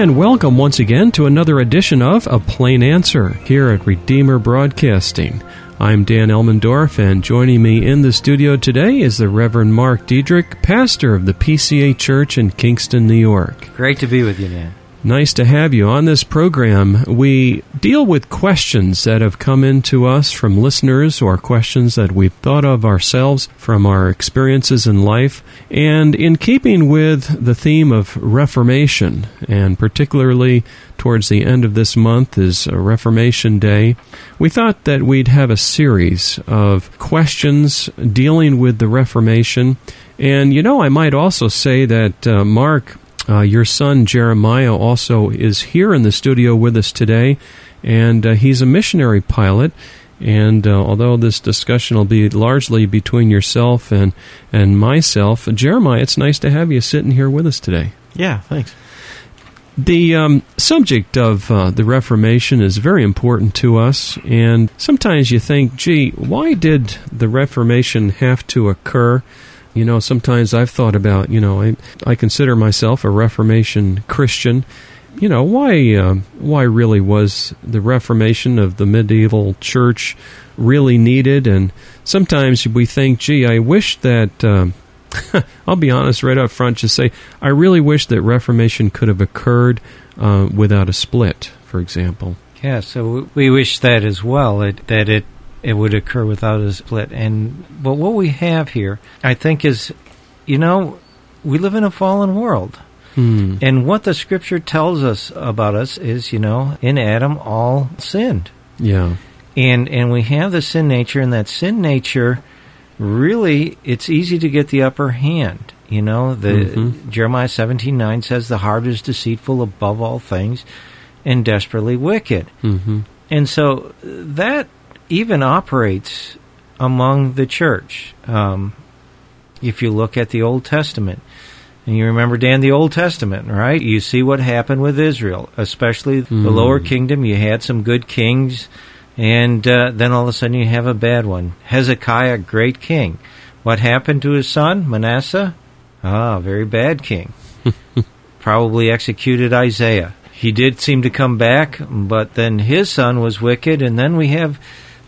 And welcome once again to another edition of A Plain Answer here at Redeemer Broadcasting. I'm Dan Elmendorf, and joining me in the studio today is the Reverend Mark Diedrich, pastor of the PCA Church in Kingston, New York. Great to be with you, Dan. Nice to have you on this program. We deal with questions that have come in to us from listeners or questions that we've thought of ourselves from our experiences in life. And in keeping with the theme of Reformation, and particularly towards the end of this month is Reformation Day, we thought that we'd have a series of questions dealing with the Reformation. And you know, I might also say that uh, Mark uh, your son Jeremiah also is here in the studio with us today, and uh, he's a missionary pilot. And uh, although this discussion will be largely between yourself and and myself, Jeremiah, it's nice to have you sitting here with us today. Yeah, thanks. The um, subject of uh, the Reformation is very important to us, and sometimes you think, gee, why did the Reformation have to occur? You know, sometimes I've thought about, you know, I, I consider myself a Reformation Christian. You know, why, uh, why really was the Reformation of the medieval church really needed? And sometimes we think, gee, I wish that, um, I'll be honest right up front, just say, I really wish that Reformation could have occurred uh, without a split, for example. Yeah, so we wish that as well, it, that it it would occur without a split. And but what we have here, I think, is you know we live in a fallen world. Hmm. And what the scripture tells us about us is, you know, in Adam all sinned. Yeah. And and we have the sin nature and that sin nature really it's easy to get the upper hand. You know, the Mhm. Jeremiah seventeen nine says the heart is deceitful above all things and desperately wicked. Mm-hmm. And so that even operates among the church. Um, if you look at the Old Testament, and you remember, Dan, the Old Testament, right? You see what happened with Israel, especially the Hmm. lower kingdom. You had some good kings, and uh, then all of a sudden you have a bad one. Hezekiah, great king. What happened to his son, Manasseh? Ah, very bad king. Probably executed Isaiah. He did seem to come back, but then his son was wicked, and then we have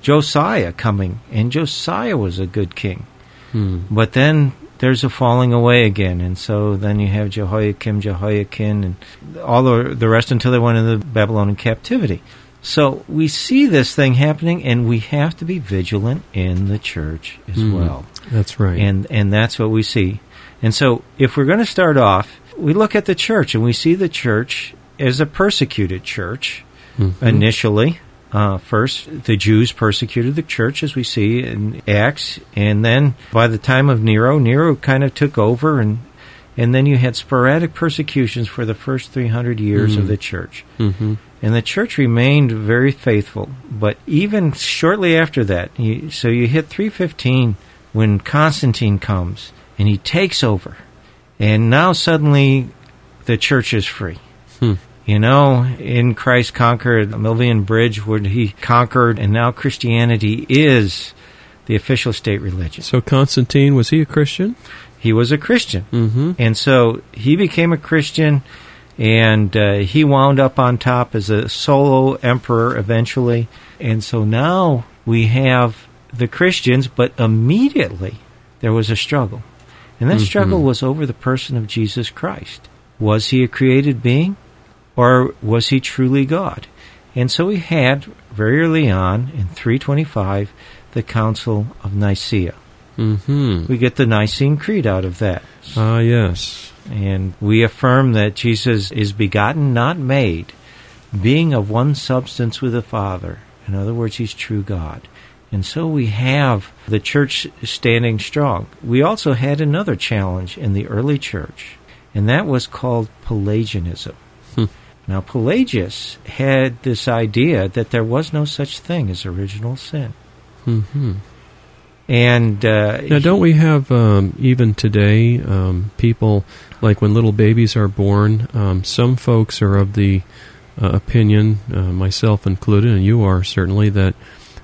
Josiah coming, and Josiah was a good king. Hmm. But then there's a falling away again, and so then you have Jehoiakim, Jehoiakim, and all the, the rest until they went into the Babylonian captivity. So we see this thing happening, and we have to be vigilant in the church as Hmm. well. That's right. And and that's what we see. And so if we're going to start off, we look at the church and we see the church as a persecuted church Mhm. initially. Uh, first, the Jews persecuted the church, as we see in Acts, and then by the time of Nero, Nero kind of took over, and and then you had sporadic persecutions for the first 300 years of Mm. the church. Mhm. And the church remained very faithful. But even shortly after that, you, so you hit 315 when Constantine comes and he takes over. And now suddenly the church is free. Hmm. You know, in Christ conquered the Milvian Bridge, where he conquered, and now Christianity is the official state religion. So Constantine was he a Christian? He was a Christian. Mm-hmm. And so he became a Christian, and uh, he wound up on top as a solo emperor eventually. And so now we have the Christians, but immediately there was a struggle. And that Mhm. struggle was over the person of Jesus Christ. Was he a created being, or was he truly God? And so we had, very early on, in 325, the Council of Nicaea. Mm-hmm. We get the Nicene Creed out of that. Ah, yes. And we affirm that Jesus is begotten, not made, being of one substance with the Father. In other words, he's true God. And so we have the church standing strong. We also had another challenge in the early church, and that was called Pelagianism. Now, Pelagius had this idea that there was no such thing as original sin. Mm-hmm. And uh, Now, don't we have um, even today um, people like when little babies are born? Um, some folks are of the uh, opinion, uh, myself included, and you are certainly that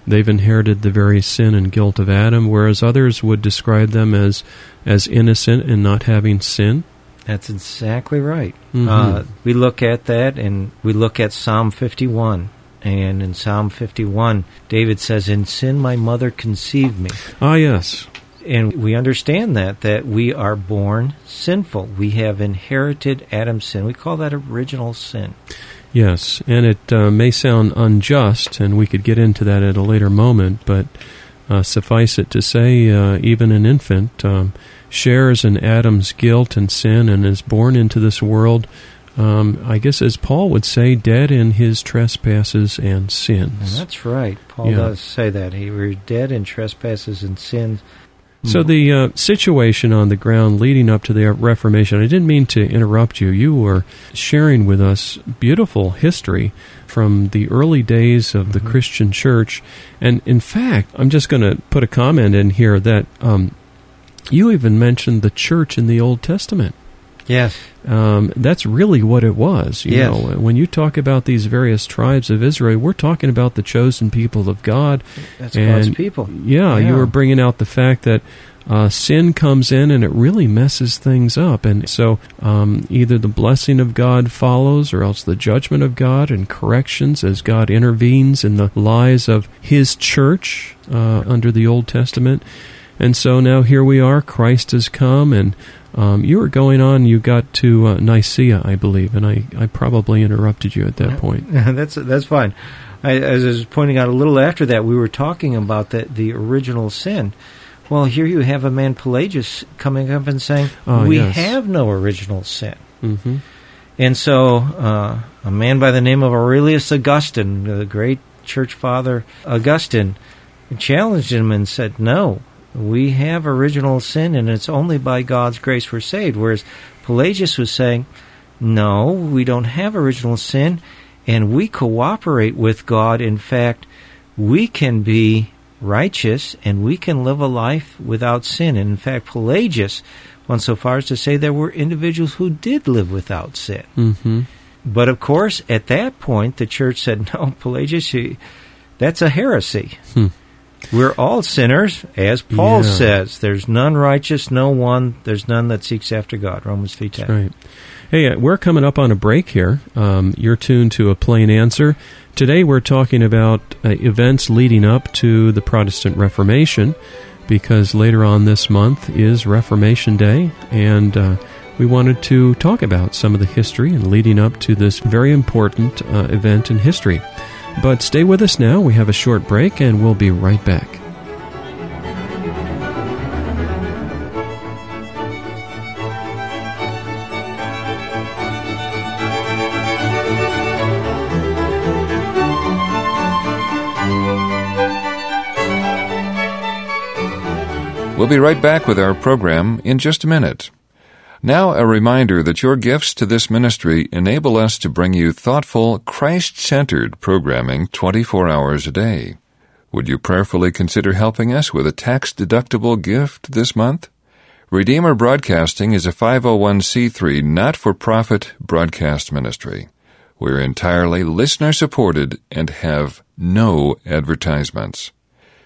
they've inherited the very sin and guilt of Adam, whereas others would describe them as as innocent and not having sin. That's exactly right. Mhm. Uh, we look at that and we look at Psalm 51. And in Psalm 51, David says, In sin my mother conceived me. Ah, yes. And we understand that, that we are born sinful. We have inherited Adam's sin. We call that original sin. Yes, and it uh, may sound unjust, and we could get into that at a later moment, but uh, suffice it to say, uh, even an infant um, shares in Adam's guilt and sin and is born into this world, um, I guess as Paul would say, dead in his trespasses and And sins. that's right. Paul Yeah. does say that. He were dead in trespasses and sins. So the uh, situation on the ground leading up to the Reformation, I didn't mean to interrupt you. You were sharing with us beautiful history from the early days of the Christian church. And in fact, I'm just going to put a comment in here that um, you even mentioned the church in the Old Testament. Yes. Um, that's really what it was. You Yes. know, when you talk about these various tribes of Israel, we're talking about the chosen people of God. That's God's people. Yeah, you were bringing out the fact that uh, sin comes in and it really messes things up. And so um, either the blessing of God follows or else the judgment of God and corrections as God intervenes in the lives of His church uh, under the Old Testament. And so now here we are, Christ has come, and um, you were going on, you got to uh, Nicaea, I believe, and I, I probably interrupted you at that point. that's that's fine. I, as I was pointing out a little after that, we were talking about the, the original sin. Well, here you have a man Pelagius coming up and saying, Oh, "We yes. have no original sin." hmm And so, uh, a man by the name of Aurelius Augustine, the great church father Augustine, challenged him and said, No, we have original sin, and it's only by God's grace we're saved. Whereas Pelagius was saying, No, we don't have original sin, and we cooperate with God. In fact, we can be righteous and we can live a life without sin. And in fact, Pelagius went so far as to say there were individuals who did live without sin. hmm But of course, at that point, the church said, no, Pelagius, that's a heresy. Hmm. We're all sinners, as Paul Yeah. says. There's none righteous, no one. There's none that seeks after God. Romans 3.10. That's right. Hey, uh, we're coming up on a break here. Um, you're tuned to a plain answer. Today we're talking about uh, events leading up to the Protestant Reformation, because later on this month is Reformation Day, and uh, we wanted to talk about some of the history and leading up to this very important uh, event in history. But stay with us now. We have a short break, and we'll be right back. We'll be right back with our program in just a minute. Now, a reminder that your gifts to this ministry enable us to bring you thoughtful, Christ centered programming 24 hours a day. Would you prayerfully consider helping us with a tax deductible gift this month? Redeemer Broadcasting is a 501c3 not for profit broadcast ministry. We're entirely listener supported and have no advertisements.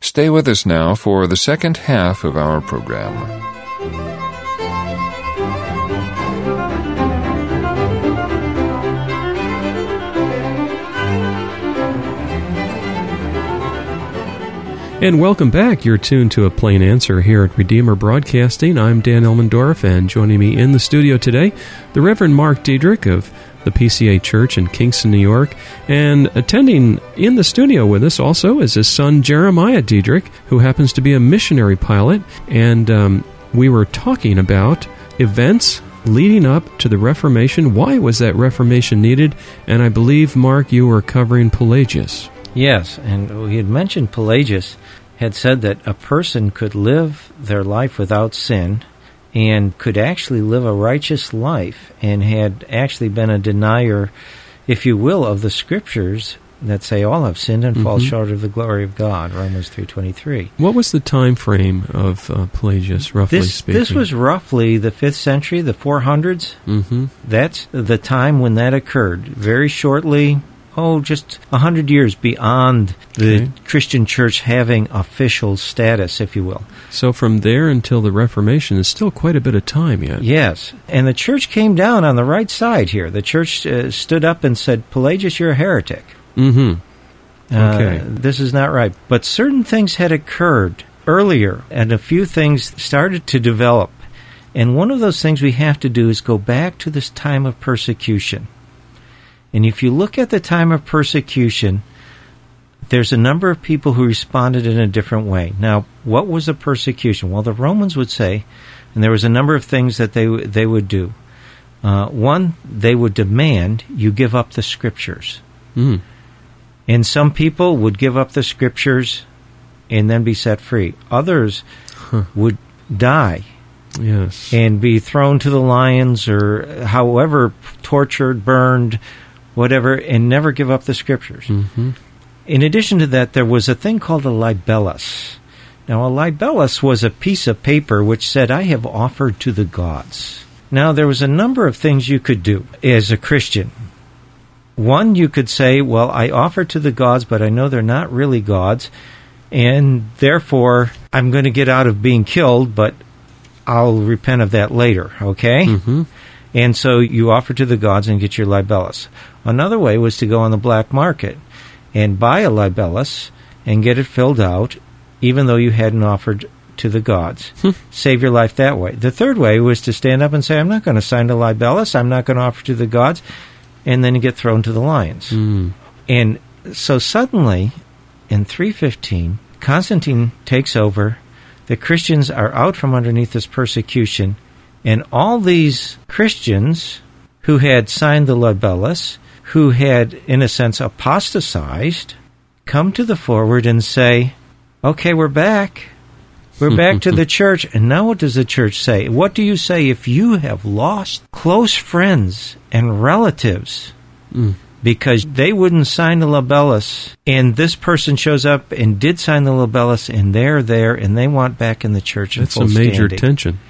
Stay with us now for the second half of our program. And welcome back. You're tuned to a plain answer here at Redeemer Broadcasting. I'm Dan Elmendorf, and joining me in the studio today, the Reverend Mark Diedrich of the PCA Church in Kingston, New York. And attending in the studio with us also is his son, Jeremiah Diedrich, who happens to be a missionary pilot. And um, we were talking about events leading up to the Reformation. Why was that Reformation needed? And I believe, Mark, you were covering Pelagius. Yes, and we had mentioned Pelagius had said that a person could live their life without sin and could actually live a righteous life and had actually been a denier if you will, of the scriptures that say all have sinned and fall Mhm. short of the glory of God. Romans three twenty three. What was the time frame of uh, Pelagius, roughly This speaking? this was roughly the fifth century, the four hundreds. Mm-hmm. That's the time when that occurred. Very shortly, oh, just a hundred years beyond the Okay. Christian Church having official status, if you will. So from there until the Reformation is still quite a bit of time yet. Yes, and the church came down on the right side here. The church uh, stood up and said, "Pelagius, you're a heretic. Mm-hmm. Uh, Okay. this is not right." But certain things had occurred earlier, and a few things started to develop. And one of those things we have to do is go back to this time of persecution. And if you look at the time of persecution, there's a number of people who responded in a different way. Now, what was the persecution? Well, the Romans would say, and there was a number of things that they they would do. Uh, one, they would demand you give up the scriptures, Mm. and some people would give up the scriptures and then be set free. Others Huh. would die Yes. and be thrown to the lions or however tortured, burned, whatever, and never give up the scriptures. mm-hmm. In addition to that, there was a thing called a libellus. Now, a libellus was a piece of paper which said, I have offered to the gods. Now, there was a number of things you could do as a Christian. One, you could say, Well, I offer to the gods, but I know they're not really gods, and therefore I'm going to get out of being killed, but I'll repent of that later, okay? Mm-hmm. And so you offer to the gods and get your libellus. Another way was to go on the black market and buy a libellus and get it filled out, even though you hadn't offered to the gods. Save your life that way. The third way was to stand up and say, I'm not going to sign the libellus, I'm not going to offer to the gods, and then you get thrown to the lions. Mm. And so suddenly, in 315, Constantine takes over. The Christians are out from underneath this persecution, and all these Christians who had signed the libellus, who had, in a sense, apostatized, come to the forward and say, Okay, we're back. We're back to the church. And now what does the church say? What do you say if you have lost close friends and relatives Mm. Because they wouldn't sign the libellus, and this person shows up and did sign the libellus, and they're there, and they want back in the church. That's a major standing. tension.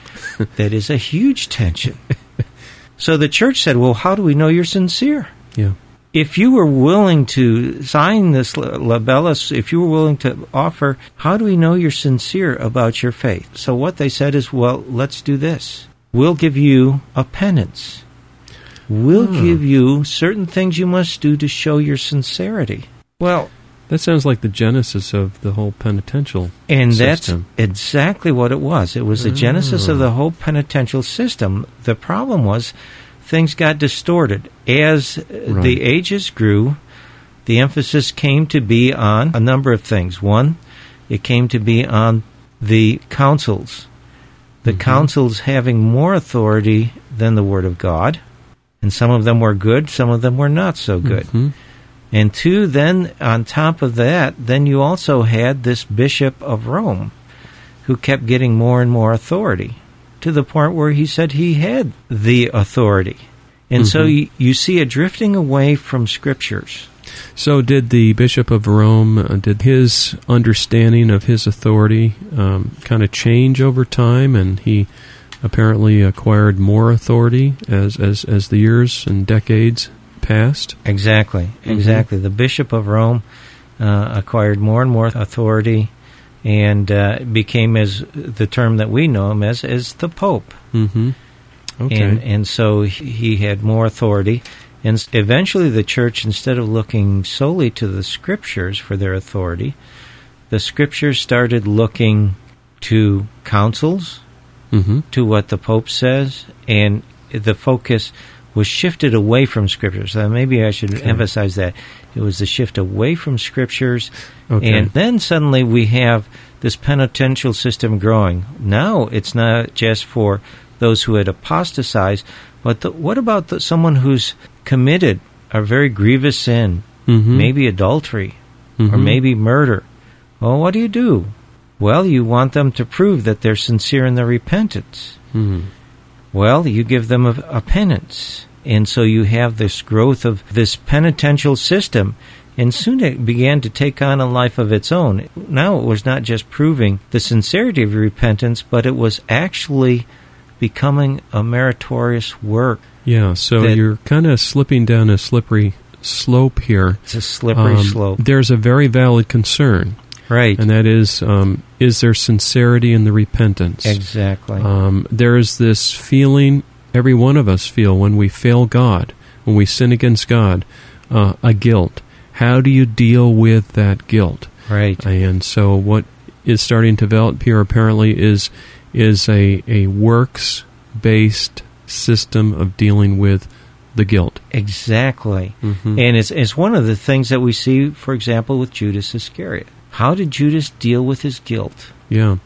That is a huge tension. so the church said, "Well, how do we know you're sincere?" Yeah. If you were willing to sign this li- libellus, if you were willing to offer, how do we know you're sincere about your faith? So what they said is, well, let's do this. We'll give you a penance. We'll Hmm. give you certain things you must do to show your sincerity. Well, That sounds like the genesis of the whole penitential. and System. that's exactly what it was. It was the genesis of the whole penitential system. The problem was things got distorted. As Right. the ages grew, the emphasis came to be on a number of things. One, it came to be on the councils. The Mhm. councils having more authority than the Word of God. And some of them were good, some of them were not so good. Mhm. And two, then on top of that, then you also had this Bishop of Rome who kept getting more and more authority to the point where he said he had the authority. And so Mhm. you, you see a drifting away from scriptures. So, did the Bishop of Rome, uh, did his understanding of his authority um, kind of change over time, and he apparently acquired more authority as, as, as the years and decades passed? Exactly, Mhm. exactly. The Bishop of Rome uh, acquired more and more authority and uh, became as the term that we know him as, as the Pope. Mm-hmm. Okay. And, and so he had more authority. And eventually, the church, instead of looking solely to the scriptures for their authority, the scriptures started looking to councils, mm-hmm. to what the Pope says, and the focus was shifted away from scriptures. So maybe I should Okay. emphasize that. It was the shift away from scriptures, Okay. and then suddenly we have this penitential system growing. Now it's not just for those who had apostatized, but the, what about the, someone who's committed a very grievous sin, mm-hmm. maybe adultery, or Mhm. maybe murder? Well, what do you do? Well, you want them to prove that they're sincere in their repentance. Mhm. Well, you give them a, a penance. And so you have this growth of this penitential system. And soon it began to take on a life of its own. Now it was not just proving the sincerity of repentance, but it was actually becoming a meritorious work. Yeah, so you're kind of slipping down a slippery slope here. It's a slippery Um, slope. There's a very valid concern, Right. and that is um, is there sincerity in the repentance? exactly. Um, there is this feeling every one of us feel when we fail God, when we sin against God, uh, a guilt. How do you deal with that guilt? right. And so, what is starting to develop here apparently is is a a works based system of dealing with the guilt. Exactly. Mhm. And it's, it's one of the things that we see, for example, with Judas Iscariot. How did Judas deal with his guilt? Yeah,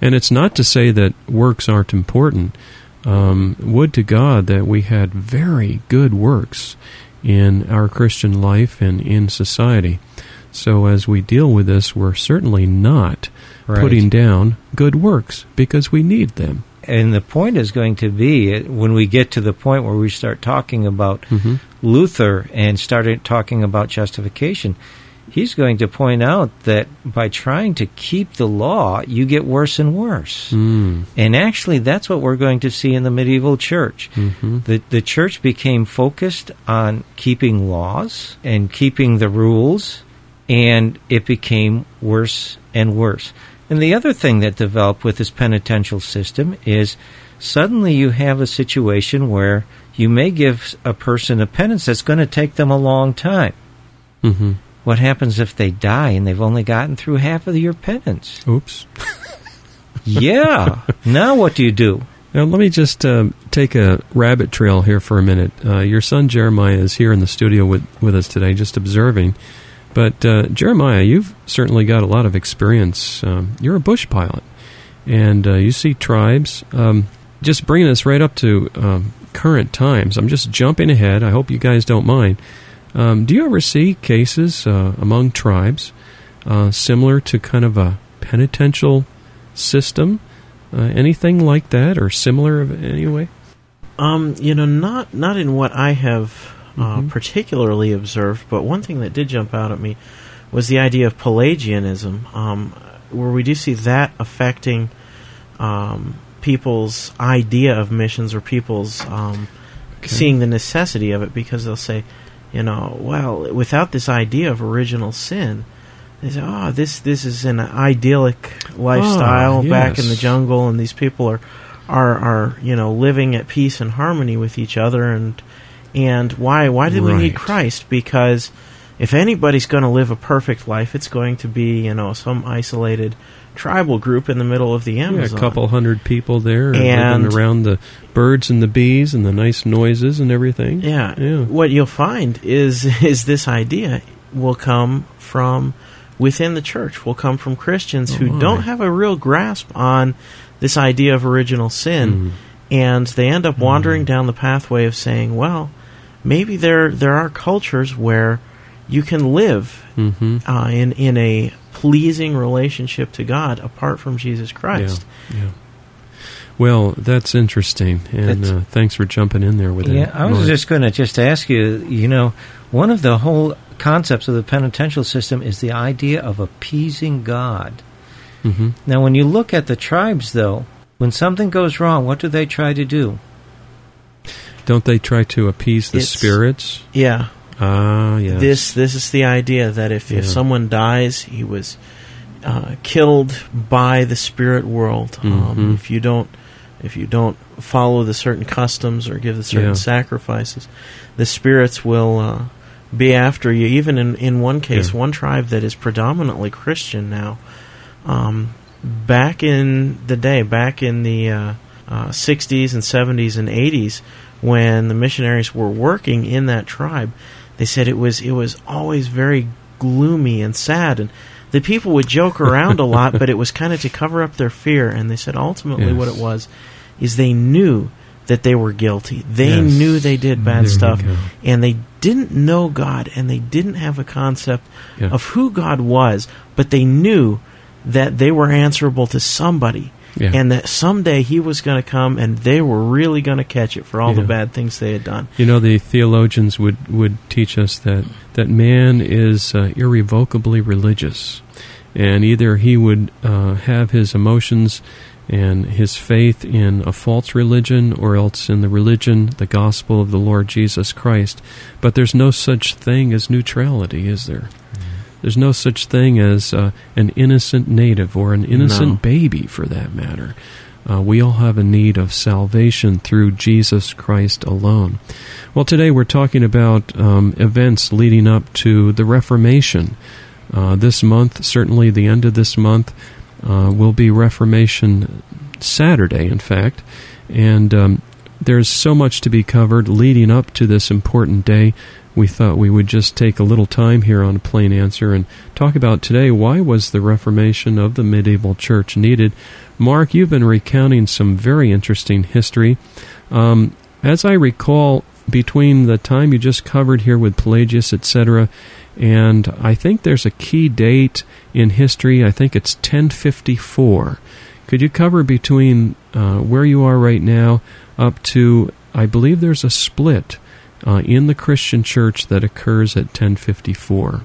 and it's not to say that works aren't important. Um, would to God that we had very good works in our Christian life and in society. So as we deal with this, we're certainly not Right. putting down good works because we need them. And the point is going to be uh, when we get to the point where we start talking about Mhm. Luther and started talking about justification, he's going to point out that by trying to keep the law, you get worse and worse. Mm. And actually, that's what we're going to see in the medieval church. Mhm. The, the church became focused on keeping laws and keeping the rules, and it became worse and worse. And the other thing that developed with this penitential system is suddenly you have a situation where you may give a person a penance that's going to take them a long time. Mhm. What happens if they die and they've only gotten through half of your penance? Oops. yeah. now what do you do? Now, let me just uh, take a rabbit trail here for a minute. Uh, your son Jeremiah is here in the studio with, with us today, just observing. But, uh, Jeremiah, you've certainly got a lot of experience. Um, you're a bush pilot, and uh, you see tribes. Um, just bringing us right up to um, current times. I'm just jumping ahead. I hope you guys don't mind. Um, do you ever see cases uh, among tribes uh, similar to kind of a penitential system? Uh, anything like that or similar of any way? Um, you know, not not in what I have uh, Mhm. particularly observed, but one thing that did jump out at me was the idea of Pelagianism, um, where we do see that affecting um, people's idea of missions or people's um, Okay. seeing the necessity of it, because they'll say, you know, well, without this idea of original sin. They say, "Oh, this this is an idyllic ah, lifestyle back in the jungle, and these people are are are you know living at peace and harmony with each other and and why why do we need Christ because if anybody's going to live a perfect life it's going to be you know some isolated tribal group in the middle of the Amazon. Yeah, a couple hundred people there And- living around the birds and the bees and the nice noises and everything. yeah. Yeah. what you'll find is is this idea will come from within the church will come from Christians Oh, who my. don't have a real grasp on this idea of original sin Mm. and they end up wandering down the pathway of saying, well, maybe there there are cultures where you can live hmm uh, in in a pleasing relationship to God apart from Jesus Christ. Yeah. yeah. Well, that's interesting, and That's- uh, thanks for jumping in there with Yeah, that. I was Mark. just going to just ask you. You know, one of the whole concepts of the penitential system is the idea of appeasing God. Mhm. Now, when you look at the tribes, though, when something goes wrong, what do they try to do? Don't they try to appease the It's- spirits? Yeah, Ah, yes. this this is the idea that if, if someone dies, he was uh, killed by the spirit world. Um, Mhm. if you don't if you don't follow the certain customs or give the certain Yeah. sacrifices, the spirits will uh, be after you. Even in in one case, Yeah. one tribe that is predominantly Christian now. Um, back in the day, back in the uh, uh, 60s and 70s and 80s, when the missionaries were working in that tribe, they said it was it was always very gloomy and sad, and the people would joke around a lot, but it was kind of to cover up their fear. And they said ultimately what it was is they knew that they were guilty. They Yes. knew they did bad There stuff, and they didn't know God, and they didn't have a concept Yeah. of who God was, but they knew that they were answerable to somebody. Yeah. and that someday he was going to come and they were really going to catch it for all Yeah. the bad things they had done. You know, the theologians would, would teach us that, that man is uh, irrevocably religious. And either he would uh, have his emotions and his faith in a false religion or else in the religion, the gospel of the Lord Jesus Christ. But there's no such thing as neutrality, is there? There's no such thing as uh, an innocent native or an innocent No. baby, for that matter. Uh, we all have a need of salvation through Jesus Christ alone. Well, today we're talking about um, events leading up to the Reformation. Uh, this month, certainly the end of this month, uh, will be Reformation Saturday, in fact. And um, there's so much to be covered leading up to this important day. We thought we would just take a little time here on a plain answer and talk about today why was the Reformation of the medieval church needed. Mark, you've been recounting some very interesting history. Um, as I recall, between the time you just covered here with Pelagius, etc., and I think there's a key date in history. I think it's 1054. Could you cover between uh, where you are right now up to, I believe there's a split uh, in the Christian church that occurs at 1054.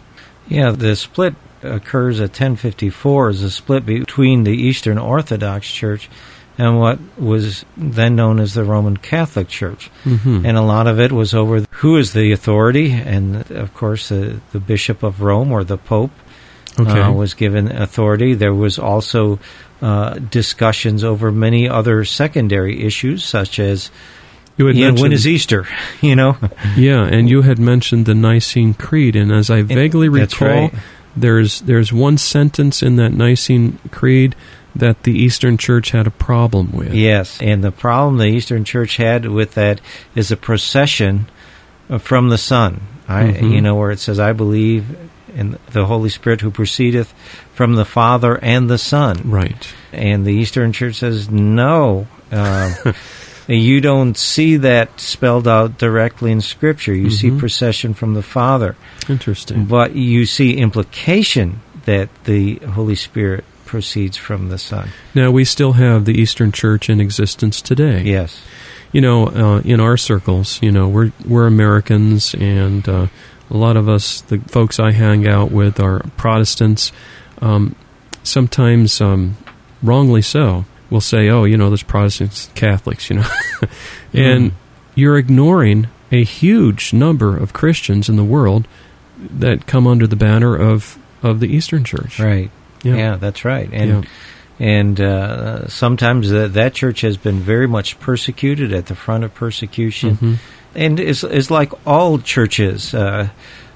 Yeah, the split occurs at 1054 is a split between the Eastern Orthodox Church and what was then known as the Roman Catholic Church. Mm-hmm. And a lot of it was over who is the authority, and of course, the, the Bishop of Rome or the Pope okay. uh, was given authority. There was also uh, discussions over many other secondary issues, such as you had know, mentioned- is Easter? you know, Yeah, and you had mentioned the Nicene Creed, and as I vaguely recall, right. there's there's one sentence in that Nicene Creed that the Eastern Church had a problem with. Yes, and the problem the Eastern Church had with that is a procession from the Son. I, Mhm. you know, where it says, "I believe in the Holy Spirit who proceedeth from the Father and the Son," Right. and the Eastern Church says, "No." Uh, You don't see that spelled out directly in Scripture. You see Mhm. procession from the Father, Interesting. but you see implication that the Holy Spirit proceeds from the Son. Now we still have the Eastern Church in existence today. Yes. you know, uh, in our circles, you know, we're we're Americans, and uh, a lot of us, the folks I hang out with, are Protestants. Um, sometimes, um, wrongly so, will say, "Oh, you know, there's Protestants, Catholics," you know, and you're ignoring a huge number of Christians in the world that come under the banner of of the Eastern Church. Right. Yeah. Yeah, that's right. And Yeah. and uh, sometimes that that church has been very much persecuted at the front of persecution, Mhm. and is is like all churches uh,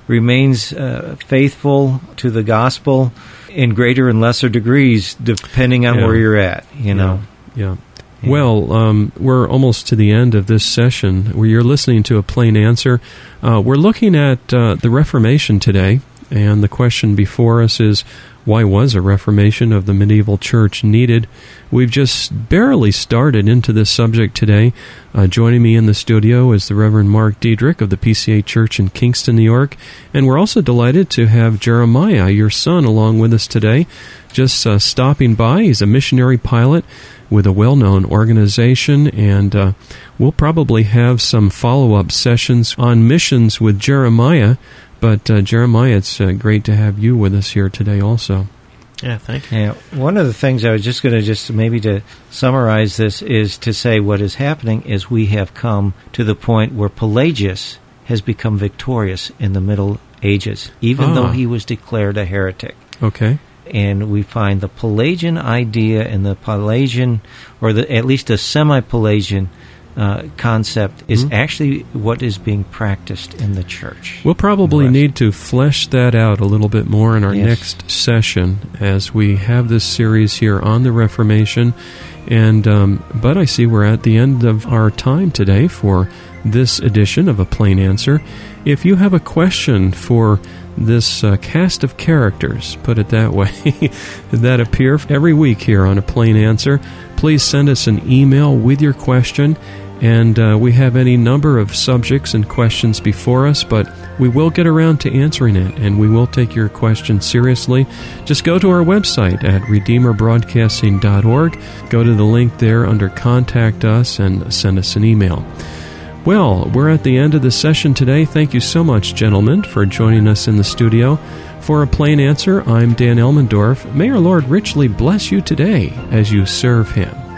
remains uh, faithful to the gospel in greater and lesser degrees depending on Yeah. where you're at. You know. Yeah. Yeah. Well, um, we're almost to the end of this session where you're listening to a plain answer. Uh, we're looking at uh, the Reformation today, and the question before us is why was a Reformation of the medieval church needed? We've just barely started into this subject today. Uh, joining me in the studio is the Reverend Mark Diedrich of the PCA Church in Kingston, New York, and we're also delighted to have Jeremiah, your son, along with us today. Just uh, stopping by. He's a missionary pilot with a well known organization, and uh, we'll probably have some follow up sessions on missions with Jeremiah. But uh, Jeremiah, it's uh, great to have you with us here today, also. Yeah, thank you. Yeah, one of the things I was just going to just maybe to summarize this is to say what is happening is we have come to the point where Pelagius has become victorious in the Middle Ages, even Ah. though he was declared a heretic. Okay. And we find the Pelagian idea and the Pelagian, or the, at least a semi-Pelagian uh, concept, is Mhm. actually what is being practiced in the church. We'll probably need to flesh that out a little bit more in our Yes. next session as we have this series here on the Reformation. And um, but I see we're at the end of our time today for this edition of a plain answer. If you have a question for this uh, cast of characters, put it that way, that appear every week here on a plain answer, please send us an email with your question And uh, we have any number of subjects and questions before us, but we will get around to answering it, and we will take your question seriously. Just go to our website at redeemerbroadcasting.org, go to the link there under Contact Us, and send us an email. Well, we're at the end of the session today. Thank you so much, gentlemen, for joining us in the studio. For a plain answer, I'm Dan Elmendorf. May our Lord richly bless you today as you serve Him.